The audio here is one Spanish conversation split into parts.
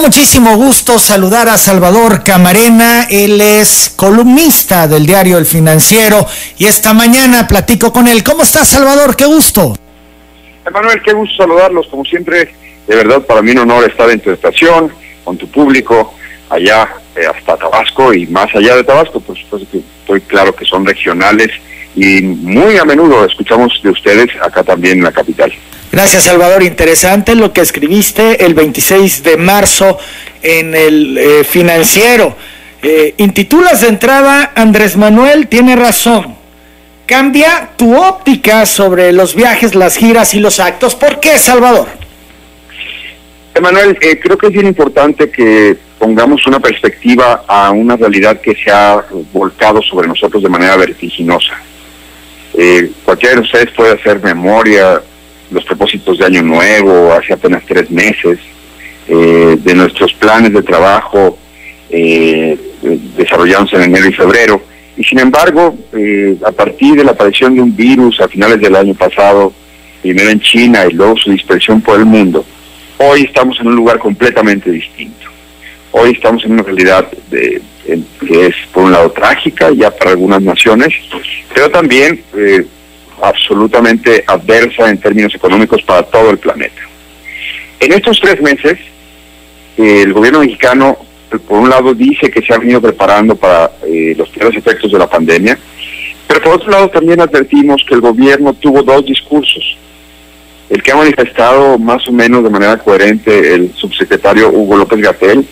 muchísimo gusto saludar a Salvador Camarena. Él es columnista del diario El Financiero y esta mañana platico con él. ¿Cómo estás, Salvador? Qué gusto. Emanuel, qué gusto saludarlos. Como siempre, de verdad, para mí un honor estar en tu estación, con tu público, allá eh, hasta Tabasco y más allá de Tabasco, por supuesto que estoy claro que son regionales y muy a menudo escuchamos de ustedes acá también en la capital. Gracias, Salvador. Interesante lo que escribiste el 26 de marzo en el eh, financiero. Eh, intitulas de entrada, Andrés Manuel tiene razón. Cambia tu óptica sobre los viajes, las giras y los actos. ¿Por qué, Salvador? Emanuel, eh, creo que es bien importante que pongamos una perspectiva a una realidad que se ha volcado sobre nosotros de manera vertiginosa. Eh, cualquiera de ustedes puede hacer memoria los propósitos de Año Nuevo, hace apenas tres meses, eh, de nuestros planes de trabajo eh, desarrollados en enero y febrero. Y sin embargo, eh, a partir de la aparición de un virus a finales del año pasado, primero en China y luego su dispersión por el mundo, hoy estamos en un lugar completamente distinto. Hoy estamos en una realidad de, que es, por un lado, trágica ya para algunas naciones, pero también eh, absolutamente adversa en términos económicos para todo el planeta. En estos tres meses, el gobierno mexicano, por un lado, dice que se ha venido preparando para eh, los peores efectos de la pandemia, pero por otro lado también advertimos que el gobierno tuvo dos discursos. El que ha manifestado más o menos de manera coherente el subsecretario Hugo López Gatel,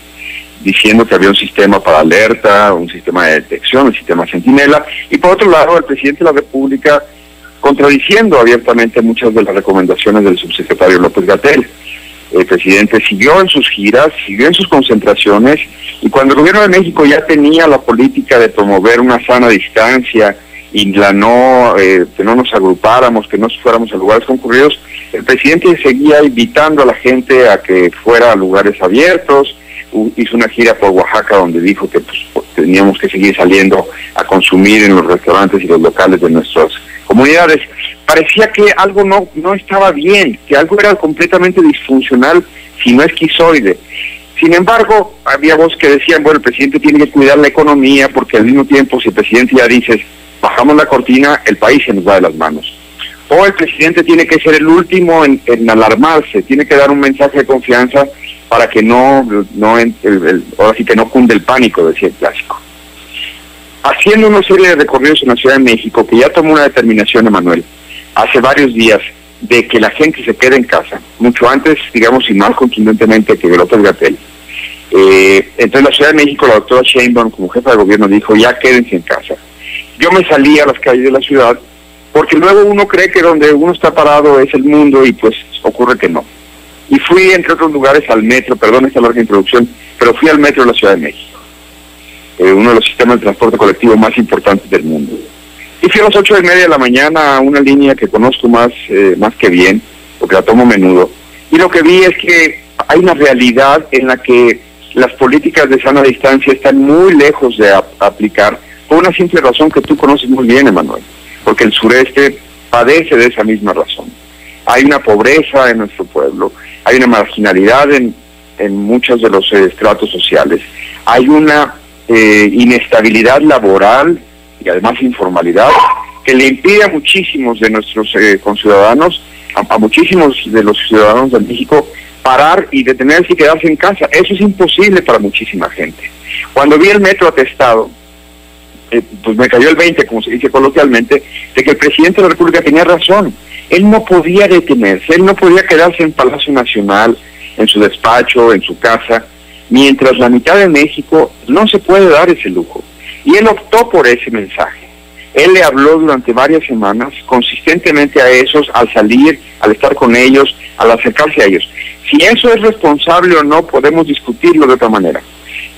diciendo que había un sistema para alerta, un sistema de detección, un sistema centinela, y por otro lado el presidente de la República contradiciendo abiertamente muchas de las recomendaciones del subsecretario López Gatel. El presidente siguió en sus giras, siguió en sus concentraciones y cuando el gobierno de México ya tenía la política de promover una sana distancia y la no eh, que no nos agrupáramos, que no fuéramos a lugares concurridos, el presidente seguía invitando a la gente a que fuera a lugares abiertos, hizo una gira por Oaxaca donde dijo que pues, teníamos que seguir saliendo a consumir en los restaurantes y los locales de nuestras comunidades. Parecía que algo no, no estaba bien, que algo era completamente disfuncional, si no esquizoide. Sin embargo, había voz que decían, bueno, el presidente tiene que cuidar la economía porque al mismo tiempo, si el presidente ya dice, bajamos la cortina, el país se nos va de las manos. O el presidente tiene que ser el último en, alarmarse, tiene que dar un mensaje de confianza para que no, no ahora sí que no cunde el pánico, decía el clásico haciendo una serie de recorridos en la Ciudad de México, que ya tomó una determinación, Emanuel, hace varios días, de que la gente se quede en casa, mucho antes, digamos, y más contundentemente que López Gatel. Eh, entonces, la Ciudad de México, la doctora Sheinbaum, como jefa de gobierno, dijo, ya quédense en casa. Yo me salí a las calles de la ciudad, porque luego uno cree que donde uno está parado es el mundo y pues ocurre que no. Y fui, entre otros lugares, al metro, perdón esta larga introducción, pero fui al metro de la Ciudad de México. Eh, uno de los sistemas de transporte colectivo más importantes del mundo. Y fui a las ocho y media de la mañana a una línea que conozco más, eh, más que bien, porque la tomo a menudo. Y lo que vi es que hay una realidad en la que las políticas de sana distancia están muy lejos de aplicar, por una simple razón que tú conoces muy bien, Emanuel, porque el sureste padece de esa misma razón. Hay una pobreza en nuestro pueblo, hay una marginalidad en, en muchos de los estratos sociales, hay una eh, inestabilidad laboral y además informalidad que le impide a muchísimos de nuestros eh, conciudadanos, a, muchísimos de los ciudadanos de México, parar y detenerse y quedarse en casa. Eso es imposible para muchísima gente. Cuando vi el metro atestado, eh, pues me cayó el 20, como se dice coloquialmente, de que el presidente de la República tenía razón. Él no podía detenerse, él no podía quedarse en Palacio Nacional, en su despacho, en su casa, mientras la mitad de México no se puede dar ese lujo. Y él optó por ese mensaje. Él le habló durante varias semanas consistentemente a esos al salir, al estar con ellos, al acercarse a ellos. Si eso es responsable o no, podemos discutirlo de otra manera.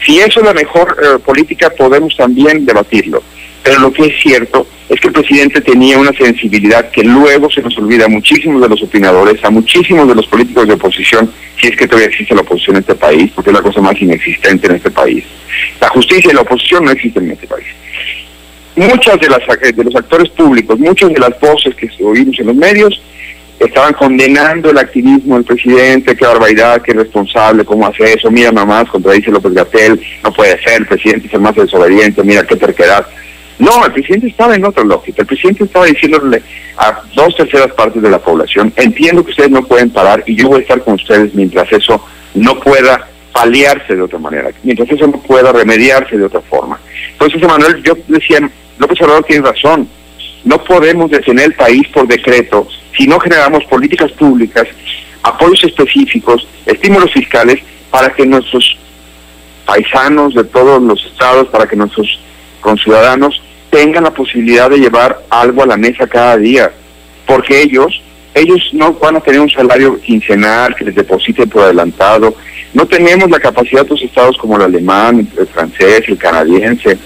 Si eso es la mejor eh, política, podemos también debatirlo. Pero lo que es cierto es que el presidente tenía una sensibilidad que luego se nos olvida a muchísimos de los opinadores, a muchísimos de los políticos de oposición, si es que todavía existe la oposición en este país, porque es la cosa más inexistente en este país. La justicia y la oposición no existen en este país. Muchas de, las, de los actores públicos, muchas de las voces que oímos en los medios, estaban condenando el activismo del presidente, qué barbaridad, qué irresponsable, cómo hace eso, mira nomás, contradice López Gatel, no puede ser, el presidente es el más desobediente, mira qué terquedad. No, el presidente estaba en otra lógica, el presidente estaba diciéndole a dos terceras partes de la población, entiendo que ustedes no pueden parar y yo voy a estar con ustedes mientras eso no pueda paliarse de otra manera, mientras eso no pueda remediarse de otra forma. Entonces, Emanuel, yo decía, López Obrador tiene razón, no podemos detener el país por decreto si no generamos políticas públicas, apoyos específicos, estímulos fiscales para que nuestros paisanos de todos los estados, para que nuestros conciudadanos tengan la posibilidad de llevar algo a la mesa cada día, porque ellos ellos no van a tener un salario quincenal que les depositen por adelantado. No tenemos la capacidad de otros estados como el alemán, el francés, el canadiense,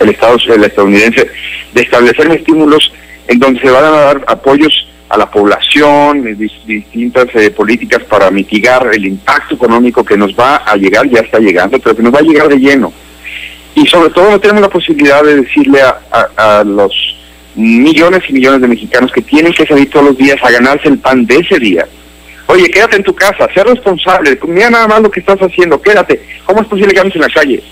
el, estado, el estadounidense, de establecer estímulos en donde se van a dar apoyos a la población, distintas eh, políticas para mitigar el impacto económico que nos va a llegar, ya está llegando, pero que nos va a llegar de lleno. Y sobre todo no tenemos la posibilidad de decirle a, los millones y millones de mexicanos que tienen que salir todos los días a ganarse el pan de ese día. Oye, quédate en tu casa, sé responsable, mira nada más lo que estás haciendo, quédate. ¿Cómo es posible que andes en la calle?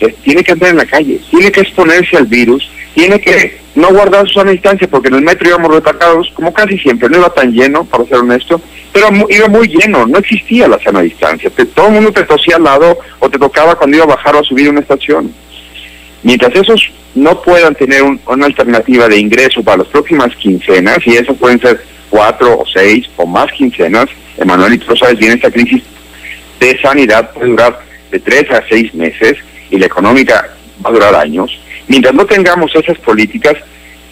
Eh, tiene que andar en la calle, tiene que exponerse al virus, tiene que no guardar su sana distancia, porque en el metro íbamos retacados, como casi siempre, no iba tan lleno, para ser honesto, pero iba muy lleno, no existía la sana distancia. todo el mundo te tosía al lado o te tocaba cuando iba a bajar o a subir una estación. Mientras esos no puedan tener una alternativa de ingreso para las próximas quincenas, y esas pueden ser cuatro o seis o más quincenas, Emanuel, y tú sabes bien, esta crisis de sanidad puede durar de tres a seis meses, y la económica va a durar años, mientras no tengamos esas políticas,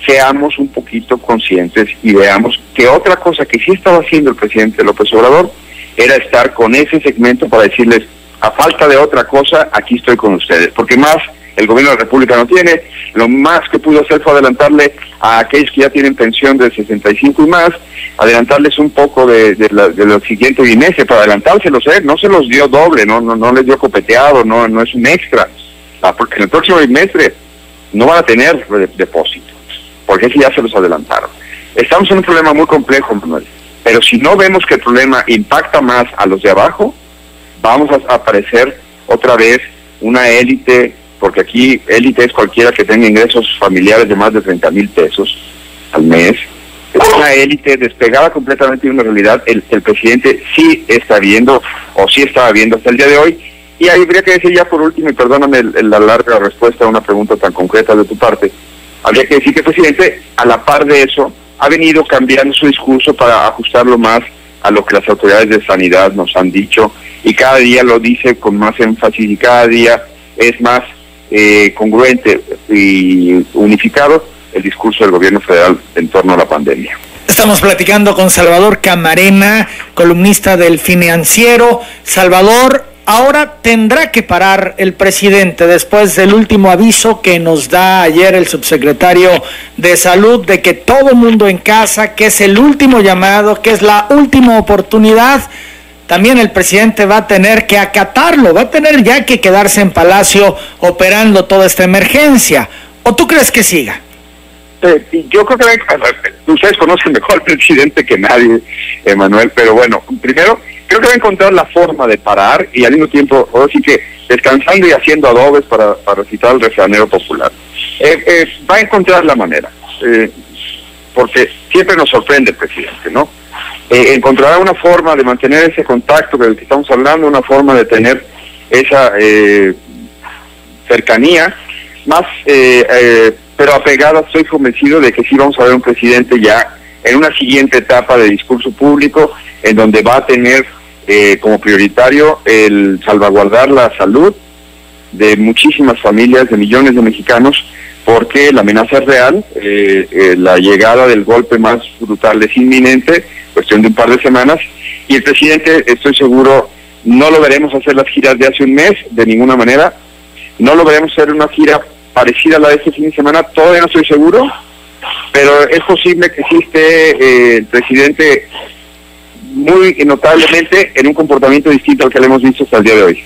seamos un poquito conscientes y veamos que otra cosa que sí estaba haciendo el presidente López Obrador era estar con ese segmento para decirles, a falta de otra cosa, aquí estoy con ustedes, porque más el gobierno de la República no tiene, lo más que pudo hacer fue adelantarle a aquellos que ya tienen pensión de 65 y más, adelantarles un poco de, de, la, de lo siguiente bimestre, para adelantárselos, ¿eh? no se los dio doble, no, no, les dio copeteado, no, no es un extra, ah, porque en el próximo bimestre no van a tener depósito, porque ese ya se los adelantaron. Estamos en un problema muy complejo, Manuel, pero si no vemos que el problema impacta más a los de abajo, vamos a aparecer otra vez una élite porque aquí élite es cualquiera que tenga ingresos familiares de más de 30 mil pesos al mes. Es una élite despegada completamente de una realidad. El, presidente sí está viendo, o sí estaba viendo hasta el día de hoy. Y ahí habría que decir ya por último, y perdóname la larga respuesta a una pregunta tan concreta de tu parte, habría que decir que el presidente, a la par de eso, ha venido cambiando su discurso para ajustarlo más a lo que las autoridades de sanidad nos han dicho y cada día lo dice con más énfasis y cada día es más eh, congruente y unificado el discurso del gobierno federal en torno a la pandemia. Estamos platicando con Salvador Camarena, columnista del financiero. Salvador, ahora tendrá que parar el presidente después del último aviso que nos da ayer el subsecretario de salud de que todo mundo en casa, que es el último llamado, que es la última oportunidad también el presidente va a tener que acatarlo, va a tener ya que quedarse en Palacio operando toda esta emergencia. ¿O tú crees que siga? Eh, yo creo que ustedes conocen mejor al presidente que nadie, Emanuel, pero bueno, primero creo que va a encontrar la forma de parar y al mismo tiempo, ahora sí que descansando y haciendo adobes para, para citar el refranero popular. Eh, eh, va a encontrar la manera, porque siempre nos sorprende el presidente, ¿no? Eh, encontrará una forma de mantener ese contacto del que estamos hablando, una forma de tener esa eh, cercanía, más, eh, eh, pero apegada, estoy convencido de que sí vamos a ver un presidente ya en una siguiente etapa de discurso público, en donde va a tener como prioritario el salvaguardar la salud de muchísimas familias, de millones de mexicanos, porque la amenaza es real, la llegada del golpe más brutal es inminente, cuestión de un par de semanas, y el presidente, estoy seguro, no lo veremos hacer las giras de hace un mes, de ninguna manera, no lo veremos hacer una gira parecida a la de este fin de semana, todavía no estoy seguro, pero es posible que esté eh, el presidente muy notablemente en un comportamiento distinto al que le hemos visto hasta el día de hoy.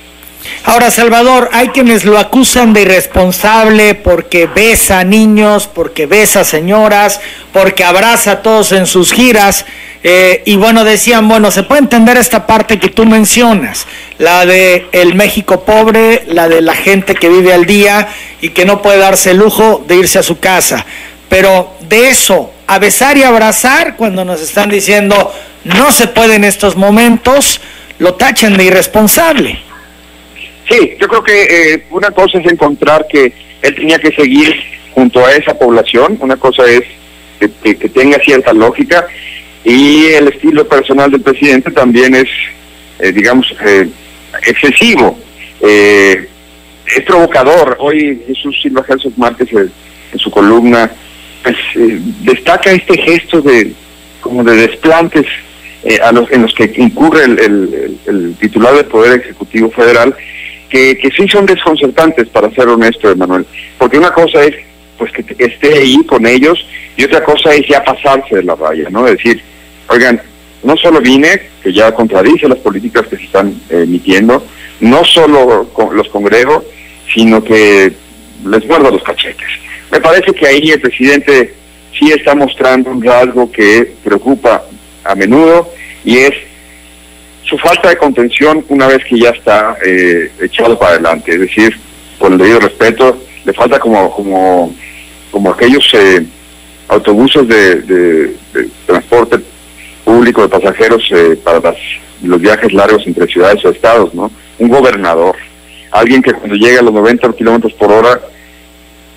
Ahora, Salvador, hay quienes lo acusan de irresponsable porque besa niños, porque besa señoras, porque abraza a todos en sus giras. Eh, y bueno, decían, bueno, se puede entender esta parte que tú mencionas, la de el México pobre, la de la gente que vive al día y que no puede darse el lujo de irse a su casa. Pero de eso, a besar y abrazar, cuando nos están diciendo no se puede en estos momentos, lo tachan de irresponsable. Sí, yo creo que eh, una cosa es encontrar que él tenía que seguir junto a esa población, una cosa es que, tenga cierta lógica y el estilo personal del presidente también es, eh, digamos, eh, excesivo, es provocador. Hoy Jesús Silva Jesús Márquez en su columna pues, destaca este gesto de como de desplantes a los, en los que incurre el titular del Poder Ejecutivo Federal que, que sí son desconcertantes, para ser honesto, Emanuel. Porque una cosa es pues que esté ahí con ellos y otra cosa es ya pasarse de la raya, ¿no? Es decir, oigan, no solo vine, que ya contradice las políticas que se están eh, emitiendo, no solo los congrego, sino que les guardo los cachetes. Me parece que ahí el presidente sí está mostrando un rasgo que preocupa a menudo y es su falta de contención una vez que ya está eh, echado para adelante, es decir, con el debido respeto, le falta como como como aquellos eh, autobuses de, transporte público de pasajeros eh, para los viajes largos entre ciudades o estados, ¿no? Un gobernador, alguien que cuando llega a los 90 kilómetros por hora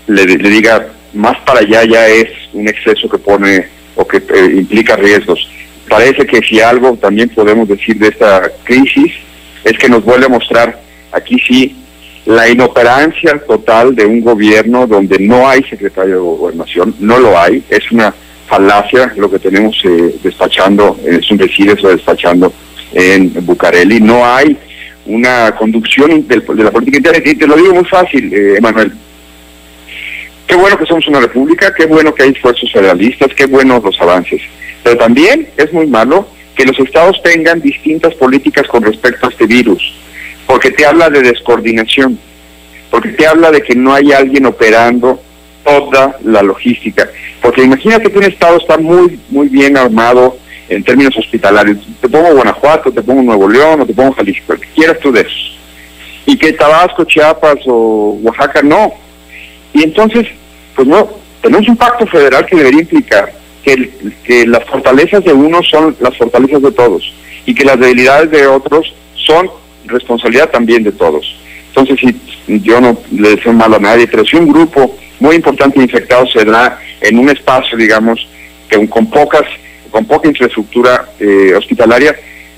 le, le diga más para allá ya es un exceso que pone o que implica riesgos parece que si algo también podemos decir de esta crisis es que nos vuelve a mostrar aquí sí la inoperancia total de un gobierno donde no hay secretario de gobernación, no lo hay, es una falacia lo que tenemos eh, despachando, es un decir eso despachando en Bucareli, no hay una conducción de la política interna, te lo digo muy fácil, eh, Emanuel, qué bueno que somos una república, qué bueno que hay esfuerzos federalistas, qué buenos los avances, pero también es muy malo que los estados tengan distintas políticas con respecto a este virus, porque te habla de descoordinación, porque te habla de que no hay alguien operando toda la logística. Porque imagínate que un estado está muy, muy bien armado en términos hospitalarios. Te pongo Guanajuato, te pongo Nuevo León o te pongo Jalisco, el que quieras tú de esos. Y que Tabasco, Chiapas o Oaxaca no. Y entonces, pues no, tenemos un pacto federal que debería implicar que, las fortalezas de unos son las fortalezas de todos y que las debilidades de otros son responsabilidad también de todos. Entonces, si yo no le deseo mal a nadie, pero si un grupo muy importante de infectados se da en un espacio, digamos, que con pocas, con poca infraestructura eh, hospitalaria,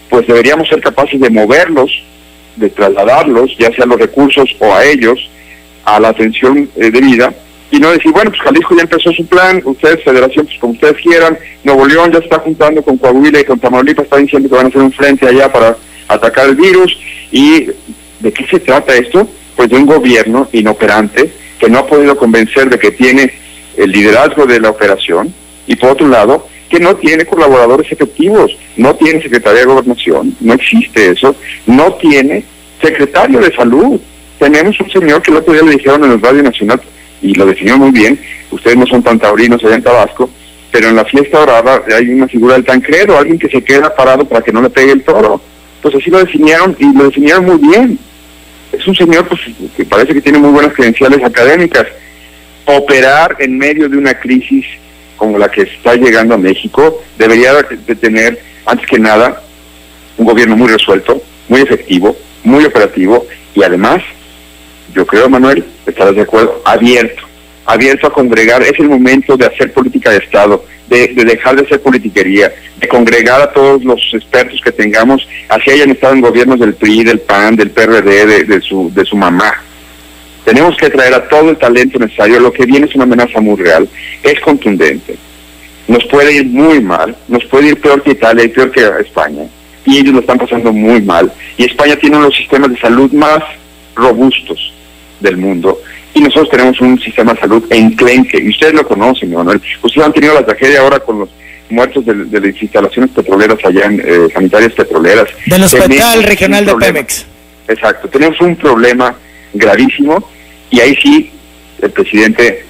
pues deberíamos ser capaces de moverlos, de trasladarlos, ya sea los recursos o a ellos, a la atención eh, debida y no decir, bueno, pues Jalisco ya empezó su plan, ustedes, Federación, pues como ustedes quieran, Nuevo León ya está juntando con Coahuila y con Tamaulipas, está diciendo que van a hacer un frente allá para atacar el virus. ¿Y de qué se trata esto? Pues de un gobierno inoperante que no ha podido convencer de que tiene el liderazgo de la operación y por otro lado, que no tiene colaboradores efectivos, no tiene secretaría de gobernación, no existe eso, no tiene secretario de salud. Tenemos un señor que el otro día le dijeron en el Radio Nacional, y lo definió muy bien. Ustedes no son tan taurinos allá en Tabasco, pero en la fiesta dorada hay una figura del tancredo, alguien que se queda parado para que no le pegue el toro. Pues así lo definieron y lo definieron muy bien. Es un señor pues, que parece que tiene muy buenas credenciales académicas. Operar en medio de una crisis como la que está llegando a México debería de tener, antes que nada, un gobierno muy resuelto, muy efectivo, muy operativo y además yo creo, Manuel, estarás de acuerdo, abierto, abierto a congregar. Es el momento de hacer política de Estado, de, dejar de hacer politiquería, de congregar a todos los expertos que tengamos, así hayan estado en gobiernos del PRI, del PAN, del PRD, de, su, de su mamá. Tenemos que traer a todo el talento necesario. Lo que viene es una amenaza muy real, es contundente. Nos puede ir muy mal, nos puede ir peor que Italia y peor que España. Y ellos lo están pasando muy mal. Y España tiene uno de los sistemas de salud más robustos del mundo y nosotros tenemos un sistema de salud enclenque, y ustedes lo conocen, Manuel. Ustedes han tenido la tragedia ahora con los muertos de, las instalaciones petroleras allá en eh, sanitarias petroleras. Del Hospital Regional de Pemex. Exacto, tenemos un problema gravísimo y ahí sí el presidente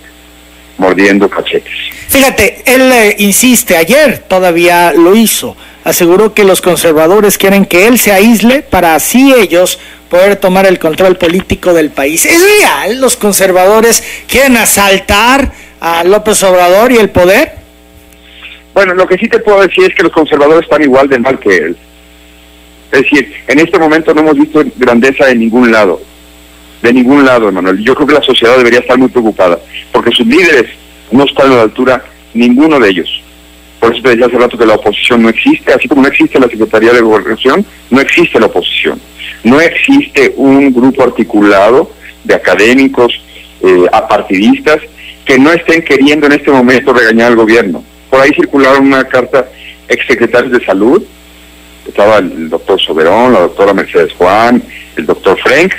mordiendo cachetes. Fíjate, él eh, insiste, ayer todavía lo hizo, aseguró que los conservadores quieren que él se aísle para así ellos poder tomar el control político del país. ¿Es real? ¿Los conservadores quieren asaltar a López Obrador y el poder? Bueno, lo que sí te puedo decir es que los conservadores están igual de mal que él. Es decir, en este momento no hemos visto grandeza de ningún lado. De ningún lado, Emanuel. Yo creo que la sociedad debería estar muy preocupada, porque sus líderes no están a la altura, ninguno de ellos. Por eso te decía hace rato que la oposición no existe, así como no existe la Secretaría de Gobernación, no existe la oposición. No existe un grupo articulado de académicos, eh, apartidistas, que no estén queriendo en este momento regañar al gobierno. Por ahí circularon una carta exsecretarios de salud estaba el doctor Soberón, la doctora Mercedes Juan, el doctor Frank,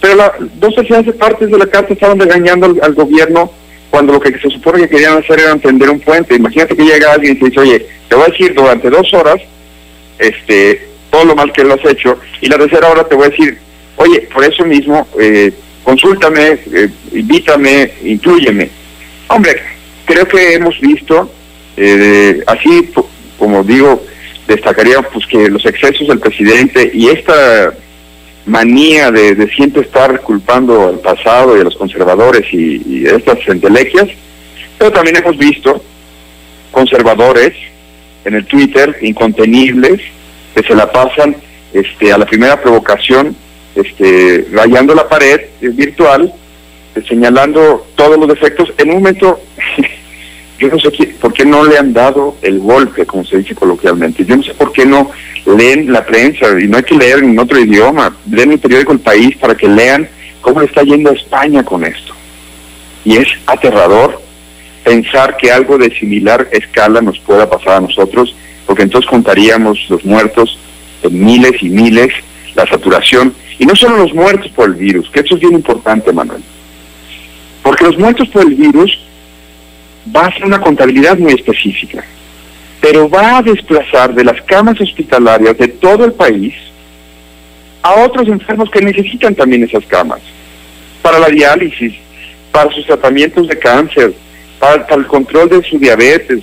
pero la, dos terceras partes de la carta estaban regañando al, gobierno cuando lo que se supone que querían hacer era entender un puente. Imagínate que llega alguien y te dice, oye, te voy a decir durante dos horas este todo lo mal que lo has hecho, y la tercera hora te voy a decir, oye, por eso mismo, eh, consúltame, eh, invítame, incluyeme. Hombre, creo que hemos visto, eh, así como digo, destacaría pues que los excesos del presidente y esta manía de, siempre estar culpando al pasado y a los conservadores y, estas entelequias, pero también hemos visto conservadores en el Twitter incontenibles que se la pasan este a la primera provocación este rayando la pared virtual señalando todos los defectos en un momento yo no sé por qué no le han dado el golpe, como se dice coloquialmente. Yo no sé por qué no leen la prensa, y no hay que leer en otro idioma. Leen el periódico El País para que lean cómo le está yendo a España con esto. Y es aterrador pensar que algo de similar escala nos pueda pasar a nosotros, porque entonces contaríamos los muertos en miles y miles, la saturación, y no solo los muertos por el virus, que eso es bien importante, Manuel. Porque los muertos por el virus va a ser una contabilidad muy específica, pero va a desplazar de las camas hospitalarias de todo el país a otros enfermos que necesitan también esas camas, para la diálisis, para sus tratamientos de cáncer, para, el control de su diabetes.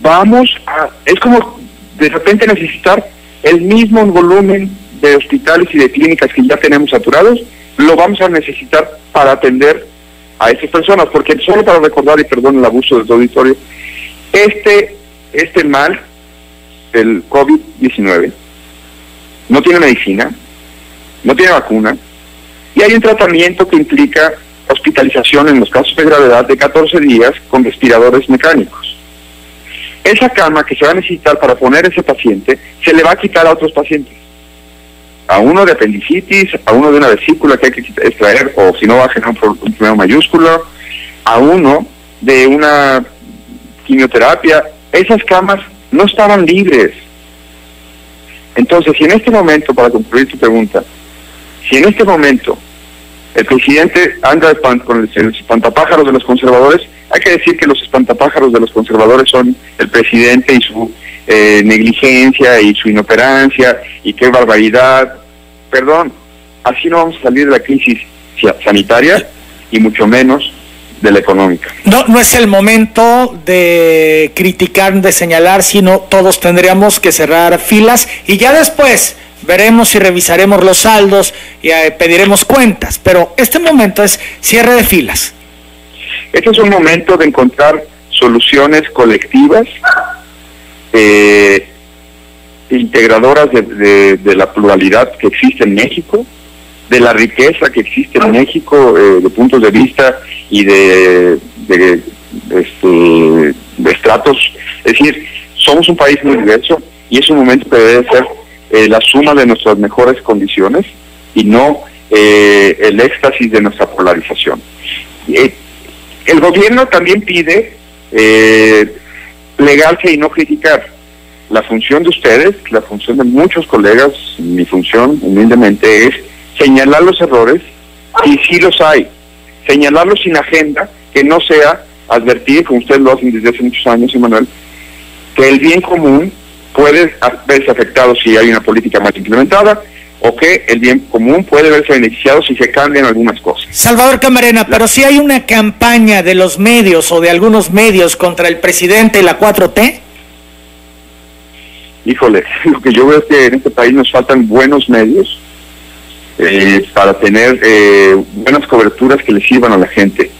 Vamos a, es como de repente necesitar el mismo volumen de hospitales y de clínicas que ya tenemos saturados, lo vamos a necesitar para atender a esas personas, porque solo para recordar, y perdón el abuso de auditorio, este, este mal, el COVID-19, no tiene medicina, no tiene vacuna, y hay un tratamiento que implica hospitalización en los casos de gravedad de 14 días con respiradores mecánicos. Esa cama que se va a necesitar para poner ese paciente se le va a quitar a otros pacientes a uno de apendicitis, a uno de una vesícula que hay que extraer, o si no va a generar un, problema mayúsculo, a uno de una quimioterapia. Esas camas no estaban libres. Entonces, si en este momento, para concluir tu pregunta, si en este momento el presidente anda con el espantapájaros de los conservadores, hay que decir que los espantapájaros de los conservadores son el presidente y su eh, negligencia y su inoperancia y qué barbaridad. Perdón, así no vamos a salir de la crisis sanitaria y mucho menos de la económica. No, no es el momento de criticar, de señalar, sino todos tendríamos que cerrar filas y ya después veremos y revisaremos los saldos y eh, pediremos cuentas. Pero este momento es cierre de filas. Este es un momento de encontrar soluciones colectivas eh, integradoras de, la pluralidad que existe en México, de la riqueza que existe en México eh, de puntos de vista y de, este, estratos. Es decir, somos un país muy diverso y es un momento que debe ser eh, la suma de nuestras mejores condiciones y no eh, el éxtasis de nuestra polarización. el gobierno también pide plegarse y no criticar. La función de ustedes, la función de muchos colegas, mi función humildemente es señalar los errores y si los hay, señalarlos sin agenda, que no sea advertir, como ustedes lo hacen desde hace muchos años, Emanuel, que el bien común puede verse afectado si hay una política mal implementada o que el bien común puede verse beneficiado si se cambian algunas cosas. Salvador Camarena, pero si hay una campaña de los medios o de algunos medios contra el presidente y la 4T. Híjole, lo que yo veo es que en este país nos faltan buenos medios eh, para tener eh, buenas coberturas que le sirvan a la gente.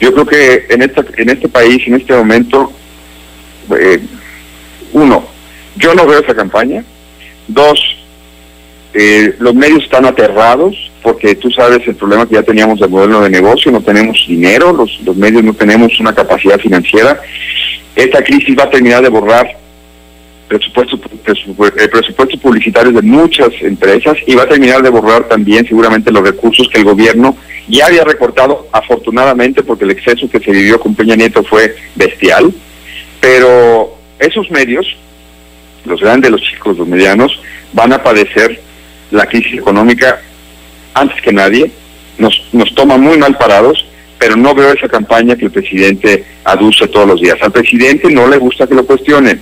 Yo creo que en, esta, en este país, en este momento, eh, uno, yo no veo esa campaña. Dos, eh, los medios están aterrados porque tú sabes el problema que ya teníamos del modelo de negocio, no tenemos dinero, los, los medios no tenemos una capacidad financiera. Esta crisis va a terminar de borrar presupuestos eh, presupuestos publicitarios de muchas empresas y va a terminar de borrar también seguramente los recursos que el gobierno ya había recortado afortunadamente porque el exceso que se vivió con Peña Nieto fue bestial pero esos medios los grandes los chicos los medianos van a padecer la crisis económica antes que nadie nos nos toma muy mal parados pero no veo esa campaña que el presidente aduce todos los días al presidente no le gusta que lo cuestionen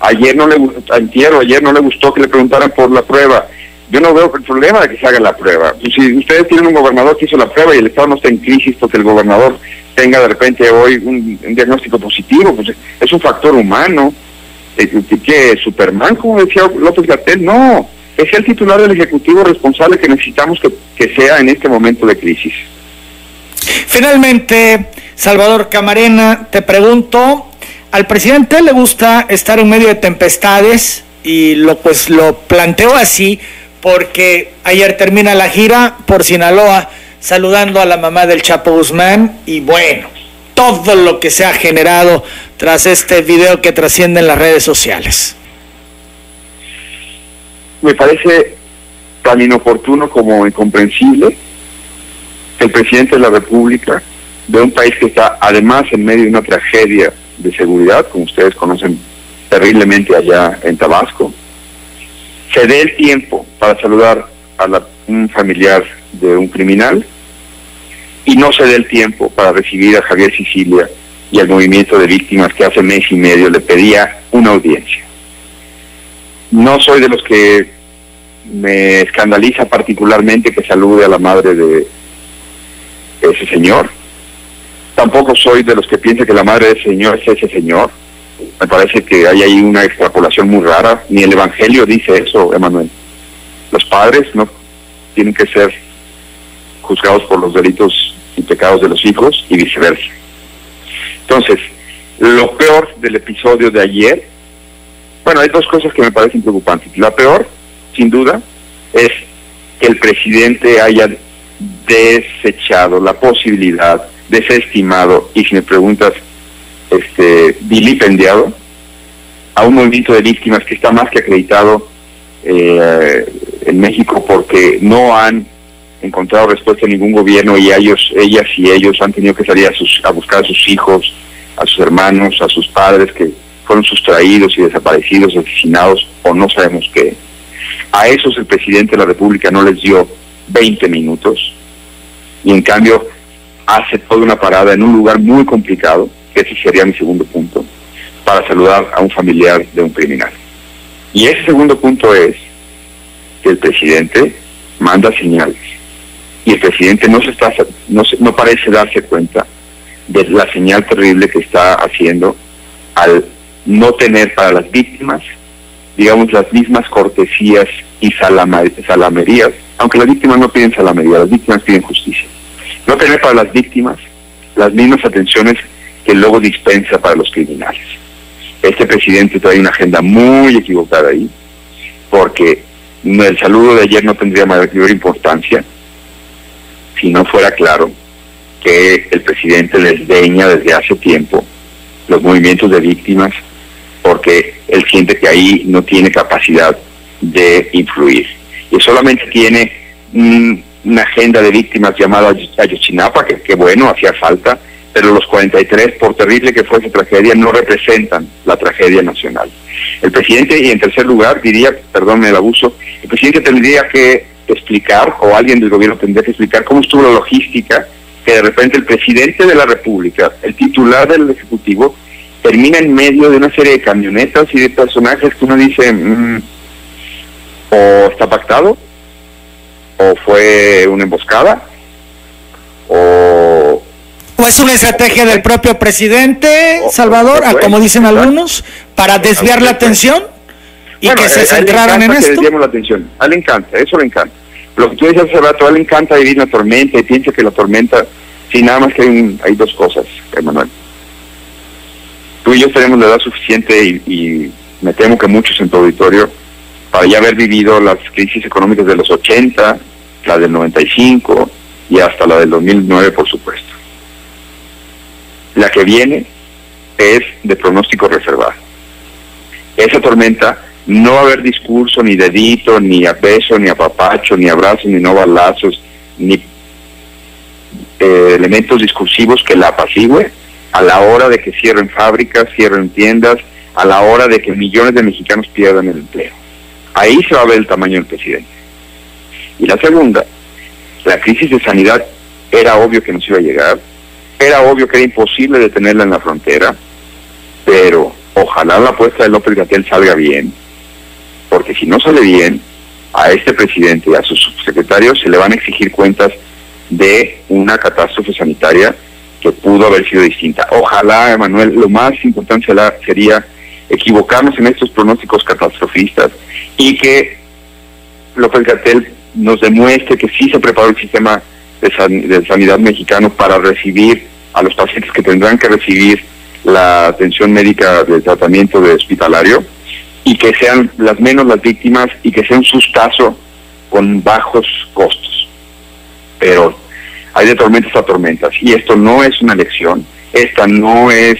Ayer no le entierro, ayer no le gustó que le preguntaran por la prueba. Yo no veo el problema de que se haga la prueba. Si ustedes tienen un gobernador que hizo la prueba y el Estado no está en crisis porque el gobernador tenga de repente hoy un, diagnóstico positivo, pues es un factor humano. Eh, ¿Qué? ¿Superman, como decía López Gatel? No, es el titular del Ejecutivo responsable que necesitamos que, que sea en este momento de crisis. Finalmente, Salvador Camarena, te pregunto, al presidente le gusta estar en medio de tempestades y lo pues lo planteo así porque ayer termina la gira por Sinaloa saludando a la mamá del Chapo Guzmán y bueno, todo lo que se ha generado tras este video que trasciende en las redes sociales. Me parece tan inoportuno como incomprensible el presidente de la República de un país que está además en medio de una tragedia de seguridad, como ustedes conocen terriblemente allá en Tabasco, se dé el tiempo para saludar a un familiar de un criminal y no se dé el tiempo para recibir a Javier Sicilia y al movimiento de víctimas que hace mes y medio le pedía una audiencia. No soy de los que me escandaliza particularmente que salude a la madre de ese señor, Tampoco soy de los que piensan que la madre del Señor es ese Señor. Me parece que hay ahí una extrapolación muy rara. Ni el Evangelio dice eso, Emanuel. Los padres no tienen que ser juzgados por los delitos y pecados de los hijos y viceversa. Entonces, lo peor del episodio de ayer, bueno, hay dos cosas que me parecen preocupantes. La peor, sin duda, es que el presidente haya desechado la posibilidad desestimado y si me preguntas, este, vilipendiado a un movimiento de víctimas que está más que acreditado eh, en México porque no han encontrado respuesta en ningún gobierno y ellos, ellas y ellos han tenido que salir a, sus, a buscar a sus hijos, a sus hermanos, a sus padres que fueron sustraídos y desaparecidos, asesinados o no sabemos qué. A esos el presidente de la República no les dio 20 minutos y en cambio hace toda una parada en un lugar muy complicado, que ese sería mi segundo punto, para saludar a un familiar de un criminal. Y ese segundo punto es que el presidente manda señales y el presidente no se está no, no parece darse cuenta de la señal terrible que está haciendo al no tener para las víctimas digamos las mismas cortesías y salamerías aunque las víctimas no piden salamería las víctimas piden justicia no tener para las víctimas las mismas atenciones que luego dispensa para los criminales. Este presidente trae una agenda muy equivocada ahí, porque el saludo de ayer no tendría mayor importancia si no fuera claro que el presidente desdeña desde hace tiempo los movimientos de víctimas porque él siente que ahí no tiene capacidad de influir y solamente tiene una agenda de víctimas llamada Ayotzinapa, que, bueno, hacía falta, pero los 43, por terrible que fuese tragedia, no representan la tragedia nacional. El presidente, y en tercer lugar, diría, perdón el abuso, el presidente tendría que explicar, o alguien del gobierno tendría que explicar cómo estuvo la logística, que de repente el presidente de la República, el titular del Ejecutivo, termina en medio de una serie de camionetas y de personajes que uno dice, mm, o está pactado, o fue una emboscada o ¿O es una estrategia del propio presidente, Salvador, como dicen algunos, para desviar la atención y que se centraran en esto? Que la atención. A él le encanta, eso le encanta. Lo que tú dices hace rato, a él le encanta vivir la tormenta y piensa que la tormenta, si nada más que hay, hay dos cosas, Emanuel. Tú y yo tenemos la edad suficiente y, me temo que muchos en tu auditorio, para ya haber vivido las crisis económicas de los 80, la del 95 y hasta la del 2009, por supuesto. La que viene es de pronóstico reservado. Esa tormenta no va a haber discurso, ni dedito, ni a beso, ni a papacho, ni abrazos, ni no balazos, ni eh, elementos discursivos que la apacigüe a la hora de que cierren fábricas, cierren tiendas, a la hora de que millones de mexicanos pierdan el empleo. Ahí se va a ver el tamaño del presidente. Y la segunda, la crisis de sanidad era obvio que nos iba a llegar, era obvio que era imposible detenerla en la frontera, pero ojalá la apuesta de López Gatel salga bien, porque si no sale bien, a este presidente y a sus subsecretarios se le van a exigir cuentas de una catástrofe sanitaria que pudo haber sido distinta. Ojalá, Emanuel, lo más importante sería equivocarnos en estos pronósticos catastrofistas y que López Gatel nos demuestre que sí se preparó el sistema de sanidad mexicano para recibir a los pacientes que tendrán que recibir la atención médica de tratamiento de hospitalario y que sean las menos las víctimas y que sea un sustazo con bajos costos. Pero hay de tormentas a tormentas y esto no es una elección, esta no es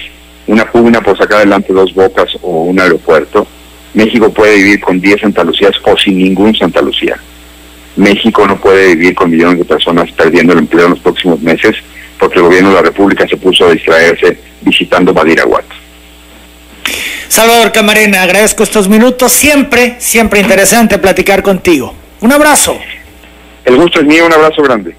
una pugna por sacar adelante dos bocas o un aeropuerto. México puede vivir con 10 Santa Lucías o sin ningún Santa Lucía. México no puede vivir con millones de personas perdiendo el empleo en los próximos meses porque el gobierno de la República se puso a distraerse visitando Badiraguat. Salvador Camarena, agradezco estos minutos. Siempre, siempre interesante platicar contigo. Un abrazo. El gusto es mío, un abrazo grande.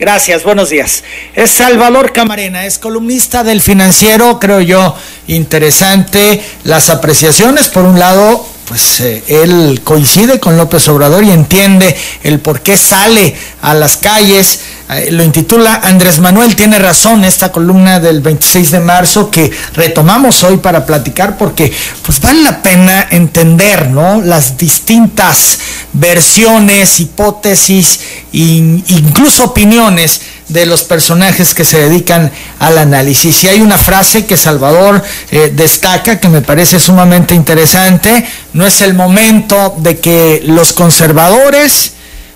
Gracias, buenos días. Es Salvador Camarena, es columnista del financiero, creo yo, interesante las apreciaciones. Por un lado, pues eh, él coincide con López Obrador y entiende el por qué sale a las calles. Eh, lo intitula Andrés Manuel tiene razón, esta columna del 26 de marzo que retomamos hoy para platicar porque pues vale la pena entender ¿no? las distintas versiones, hipótesis e incluso opiniones de los personajes que se dedican al análisis. Y hay una frase que Salvador eh, destaca que me parece sumamente interesante, no es el momento de que los conservadores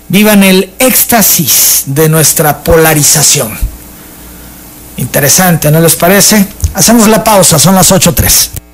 vivan el éxtasis de nuestra polarización. Interesante, ¿no les parece? Hacemos la pausa, son las 8.3.